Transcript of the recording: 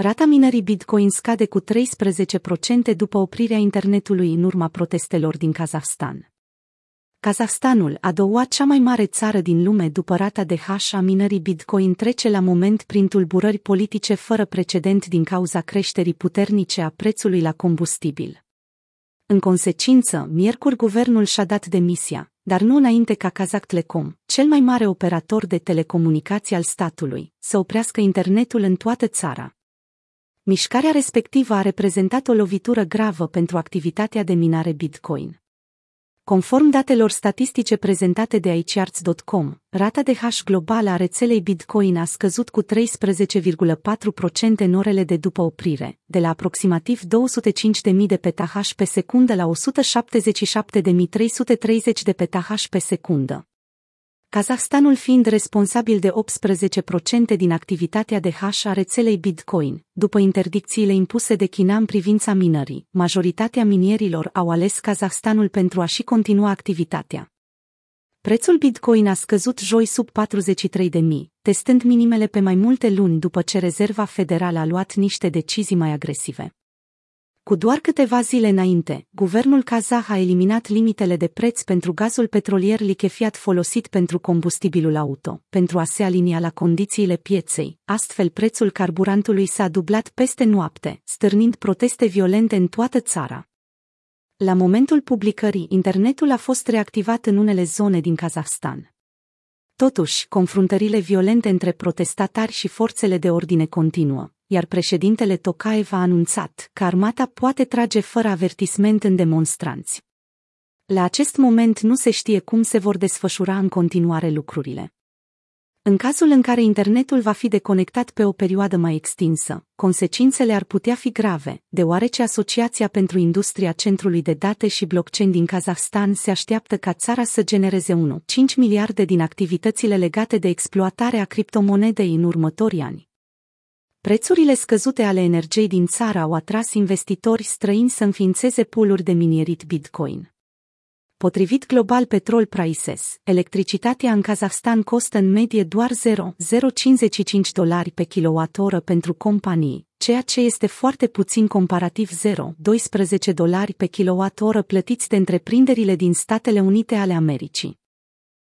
Rata minării Bitcoin scade cu 13% după oprirea internetului în urma protestelor din Kazahstan. Kazahstanul, a doua cea mai mare țară din lume după rata de hash a minării Bitcoin, trece la moment prin tulburări politice fără precedent din cauza creșterii puternice a prețului la combustibil. În consecință, miercuri guvernul și-a dat demisia, dar nu înainte ca Kazakh Telecom, cel mai mare operator de telecomunicații al statului, să oprească internetul în toată țara. Mișcarea respectivă a reprezentat o lovitură gravă pentru activitatea de minare Bitcoin. Conform datelor statistice prezentate de iCharts.com, rata de hash globală a rețelei Bitcoin a scăzut cu 13,4% în orele de după oprire, de la aproximativ 205.000 de petahash pe secundă la 177.330 de petahash pe secundă. Kazahstanul fiind responsabil de 18% din activitatea de hash a rețelei Bitcoin, după interdicțiile impuse de China în privința minării, majoritatea minierilor au ales Kazahstanul pentru a-și continua activitatea. Prețul Bitcoin a scăzut joi sub 43.000, testând minimele pe mai multe luni după ce Rezerva Federală a luat niște decizii mai agresive. Cu doar câteva zile înainte, guvernul kazah a eliminat limitele de preț pentru gazul petrolier lichefiat folosit pentru combustibilul auto, pentru a se alinia la condițiile pieței. Astfel, prețul carburantului s-a dublat peste noapte, stârnind proteste violente în toată țara. La momentul publicării, internetul a fost reactivat în unele zone din Kazahstan. Totuși, confruntările violente între protestatari și forțele de ordine continuă, iar președintele Tokaev a anunțat că armata poate trage fără avertisment în demonstranți. La acest moment nu se știe cum se vor desfășura în continuare lucrurile. În cazul în care internetul va fi deconectat pe o perioadă mai extinsă, consecințele ar putea fi grave, deoarece Asociația pentru Industria Centrului de Date și Blockchain din Kazahstan se așteaptă ca țara să genereze 1,5 miliarde din activitățile legate de exploatarea criptomonedei în următorii ani. Prețurile scăzute ale energiei din țară au atras investitori străini să înființeze pooluri de minierit Bitcoin. Potrivit Global Petrol Prices, electricitatea în Kazahstan costă în medie doar 0,055 dolari pe kilowattoră pentru companii, ceea ce este foarte puțin comparativ 0,12 dolari pe kilowattoră plătiți de întreprinderile din Statele Unite ale Americii.